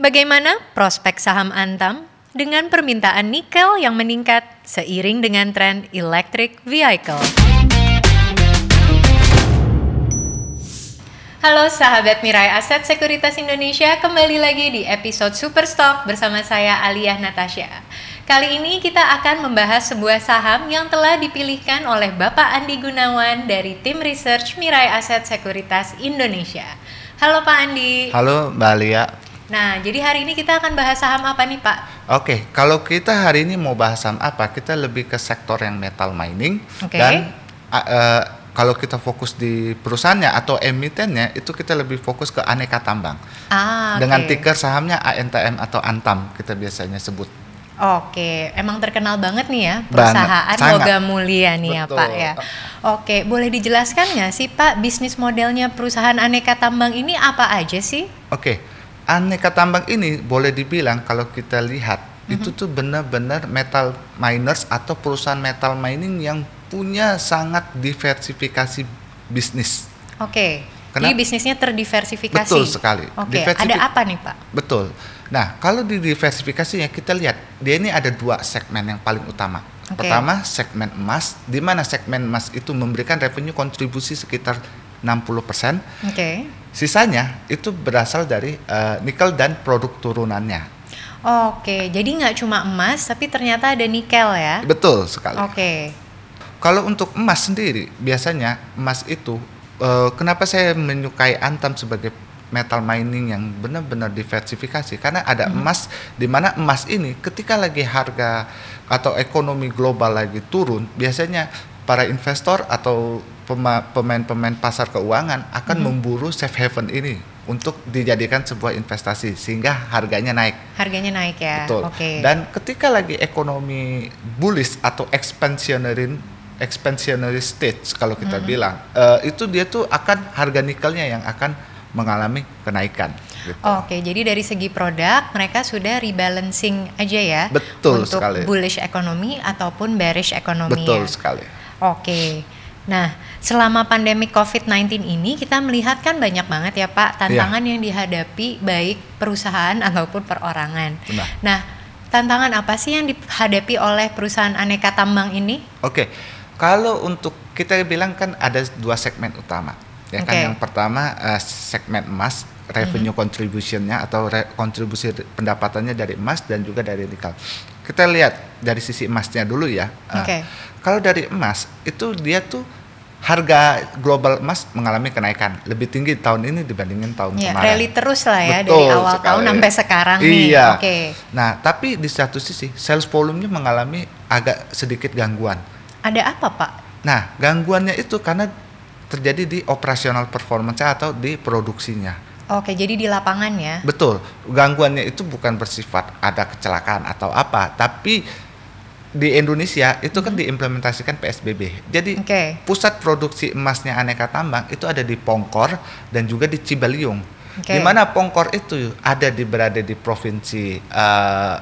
Bagaimana prospek saham Antam dengan permintaan nikel yang meningkat seiring dengan tren electric vehicle? Halo sahabat Mirai Aset Sekuritas Indonesia, kembali lagi di episode Superstock bersama saya Aliyah Natasha. Kali ini kita akan membahas sebuah saham yang telah dipilihkan oleh Bapak Andi Gunawan dari tim research Mirai Aset Sekuritas Indonesia. Halo Pak Andi. Halo Mbak Alia. Nah, jadi hari ini kita akan bahas saham apa nih Pak? Oke, kalau kita hari ini mau bahas saham apa, kita lebih ke sektor yang metal mining Oke. dan uh, uh, kalau kita fokus di perusahaannya atau emitennya itu kita lebih fokus ke aneka tambang Ah, oke. dengan ticker sahamnya ANTM atau Antam kita biasanya sebut. Oke, emang terkenal banget nih ya perusahaan logam mulia nih ya Betul. Pak ya. Oke, boleh dijelaskan nggak sih Pak bisnis modelnya perusahaan aneka tambang ini apa aja sih? Oke, aneka tambang ini boleh dibilang kalau kita lihat Mhm. itu tuh benar-benar metal miners atau perusahaan metal mining yang punya sangat diversifikasi bisnis. Oke, Kenapa? jadi bisnisnya terdiversifikasi. Betul sekali. Oke, Diversifi- ada apa nih Pak? Betul. Nah, kalau di diversifikasinya kita lihat dia ini ada dua segmen yang paling utama. Oke. Pertama segmen emas, di mana segmen emas itu memberikan revenue kontribusi sekitar 60%. Oke. Sisanya itu berasal dari eh, nikel dan produk turunannya. Oke, jadi nggak cuma emas tapi ternyata ada nikel ya? Betul sekali. Oke. Kalau untuk emas sendiri, biasanya emas itu eh, kenapa saya menyukai Antam sebagai metal mining yang benar-benar diversifikasi karena ada emas di mana emas ini ketika lagi harga atau ekonomi global lagi turun, biasanya para investor atau pemain-pemain pasar keuangan akan memburu safe haven ini untuk dijadikan sebuah investasi sehingga harganya naik. Harganya naik ya? Betul. Oke. Dan ketika lagi ekonomi bullish atau expansionary expansionary stage kalau kita bilang, eh, itu dia tuh akan harga nikelnya yang akan mengalami kenaikan. gitu. Oke, jadi dari segi produk mereka sudah rebalancing aja ya Betul untuk sekali. bullish ekonomi ataupun bearish ekonomi. Betul ya? sekali. Oke. Nah, selama pandemi COVID-19 ini kita melihat kan banyak banget ya Pak tantangan Iya. yang dihadapi baik perusahaan ataupun perorangan. Benar. Nah, tantangan apa sih yang dihadapi oleh perusahaan aneka tambang ini? Oke, kalau untuk kita bilang kan ada dua segmen utama, ya kan. Oke. Mhm. Yang pertama eh, segmen emas, revenue contributionnya atau re- kontribusi pendapatannya dari emas dan juga dari nikel. Kita lihat dari sisi emasnya dulu ya. Eh, Oke. Kalau dari emas itu dia tuh harga global emas mengalami kenaikan lebih tinggi tahun ini dibandingin tahun Ya, kemarin. rally terus lah ya dari Betul awal sekali. tahun sampai sekarang nih. Iya. Oke. Nah, tapi di satu sisi sales volume-nya mengalami agak sedikit gangguan. Ada apa Pak? Nah, gangguannya itu karena terjadi di operasional performance atau di produksinya. Oke, jadi di lapangan ya. Betul, gangguannya itu bukan bersifat ada kecelakaan atau apa, tapi di Indonesia itu kan diimplementasikan PSBB. Jadi Oke. pusat produksi emasnya aneka tambang itu ada di Pongkor dan juga di Cibaliung. Oke. Di mana Pongkor itu ada di berada di provinsi eh,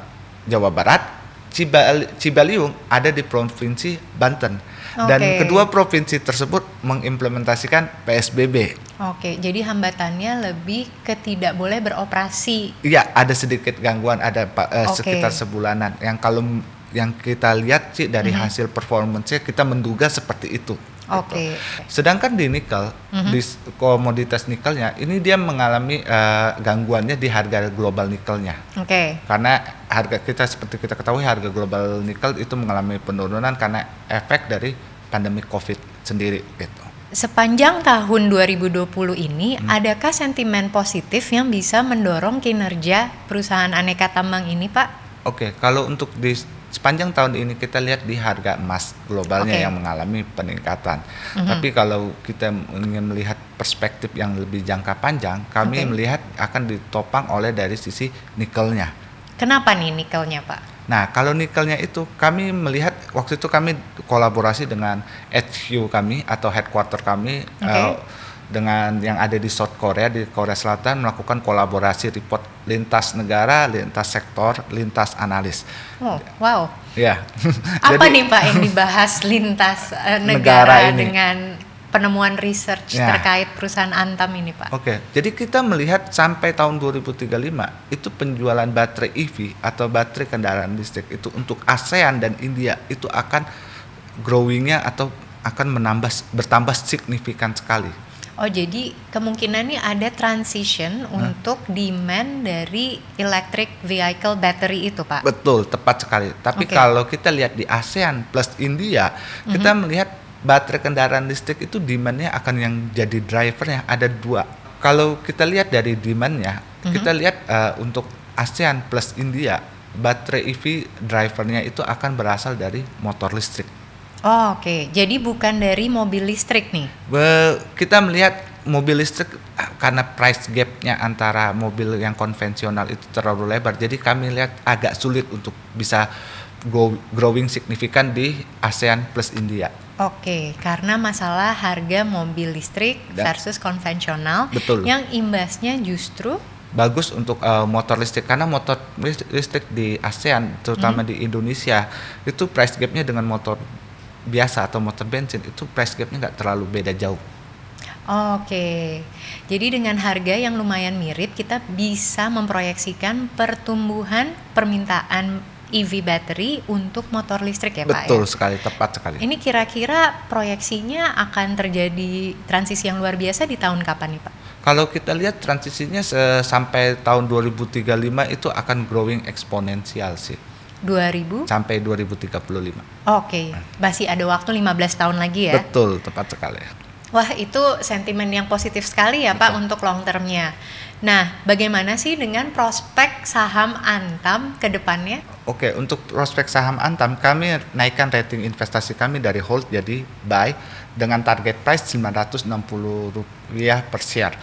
Jawa Barat, Cibal- Cibaliung ada di provinsi Banten. Dan kedua provinsi tersebut mengimplementasikan PSBB. Oke, jadi hambatannya lebih ke tidak boleh beroperasi. Iya, ada sedikit gangguan, ada Pak, eh, Oke. sekitar sebulanan. Yang kalau yang kita lihat sih dari Mhm. hasil performance kita menduga seperti itu. Oke. Gitu. Sedangkan di nikel, Mhm. di s- komoditas nikelnya, ini dia mengalami eh, gangguannya di harga global nikelnya. Oke. Karena harga kita seperti kita ketahui harga global nikel itu mengalami penurunan karena efek dari pandemi Covid sendiri gitu. Sepanjang tahun 2020 ini, Hmm. adakah sentimen positif yang bisa mendorong kinerja perusahaan aneka tambang ini, Pak? Oke, kalau untuk di sepanjang tahun ini kita lihat di harga emas globalnya Oke. yang mengalami peningkatan. Mhm. Tapi kalau kita ingin melihat perspektif yang lebih jangka panjang, kami Oke. melihat akan ditopang oleh dari sisi nikelnya. Kenapa nih nikelnya, Pak? Nah, kalau nikelnya itu kami melihat waktu itu kami kolaborasi dengan HQ kami atau headquarter kami Oke. eh, dengan yang ada di South Korea di Korea Selatan melakukan kolaborasi report lintas negara, lintas sektor, lintas analis. Oh, wow. Ya. Apa Jadi- nih Pak yang dibahas lintas eh, negara, Negara ini. dengan penemuan research Ya. terkait perusahaan Antam ini, Pak? Oke, jadi kita melihat sampai tahun 2035 itu penjualan baterai EV atau baterai kendaraan listrik itu untuk ASEAN dan India itu akan growingnya atau akan menambah bertambah signifikan sekali. Oh, jadi kemungkinan nih ada transition untuk demand dari electric vehicle battery itu, Pak. Betul, tepat sekali. Tapi Oke. kalau kita lihat di ASEAN plus India, kita melihat baterai kendaraan listrik itu demandnya akan yang jadi drivernya ada dua. Kalau kita lihat dari demandnya, kita lihat eh, untuk ASEAN plus India, baterai EV drivernya itu akan berasal dari motor listrik. Oh, Oke, jadi bukan dari mobil listrik nih. Be- kita melihat mobil listrik ah, karena price gapnya antara mobil yang konvensional itu terlalu lebar, jadi kami lihat agak sulit untuk bisa growing signifikan di ASEAN plus India. Oke, karena masalah harga mobil listrik Dan- versus konvensional Betul. yang imbasnya justru Bagus untuk eh, motor listrik karena motor lis- listrik di ASEAN, terutama di Indonesia, itu price gapnya dengan motor biasa atau motor bensin itu price gapnya nggak terlalu beda jauh. Oke, jadi dengan harga yang lumayan mirip, kita bisa memproyeksikan pertumbuhan permintaan EV battery untuk motor listrik ya Pak Betul ya? sekali, tepat sekali. Ini kira-kira proyeksinya akan terjadi transisi yang luar biasa di tahun kapan nih Pak? Kalau kita lihat transisinya sampai tahun 2035 itu akan growing eksponensial sih 2000? sampai 2035. Oke, masih ada waktu 15 tahun lagi ya? Betul, tepat sekali. Wah itu sentimen yang positif sekali ya Pak untuk long termnya. Nah, bagaimana sih dengan prospek saham Antam ke depannya? Oke, untuk prospek saham Antam kami naikkan rating investasi kami dari hold jadi buy dengan target price 960 rupiah per share.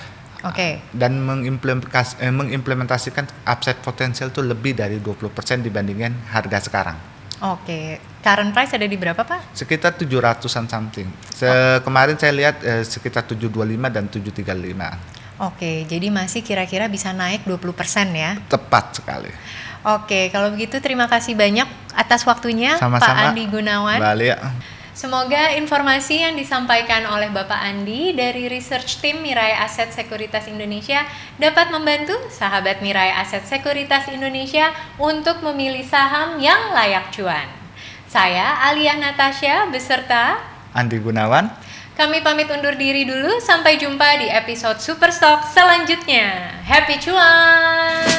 Oke. Dan mengimplementas- eh, mengimplementasikan upside potensial itu lebih dari 20% dibandingkan harga sekarang. Oke, current price ada di berapa Pak? Sekitar 700-an something. Se- Kemarin saya lihat eh, sekitar 725 dan 735. Oke, jadi masih kira-kira bisa naik 20% ya. Tepat sekali. Oke, kalau begitu terima kasih banyak atas waktunya Pak Sama-sama. Andi Gunawan. Balik. Semoga informasi yang disampaikan oleh Bapak Andi dari research team Mirai Aset Sekuritas Indonesia dapat membantu sahabat Mirai Aset Sekuritas Indonesia untuk memilih saham yang layak cuan. Saya Alia Natasha beserta Andi Gunawan. kami pamit undur diri dulu sampai jumpa di episode Superstock selanjutnya. Happy cuan!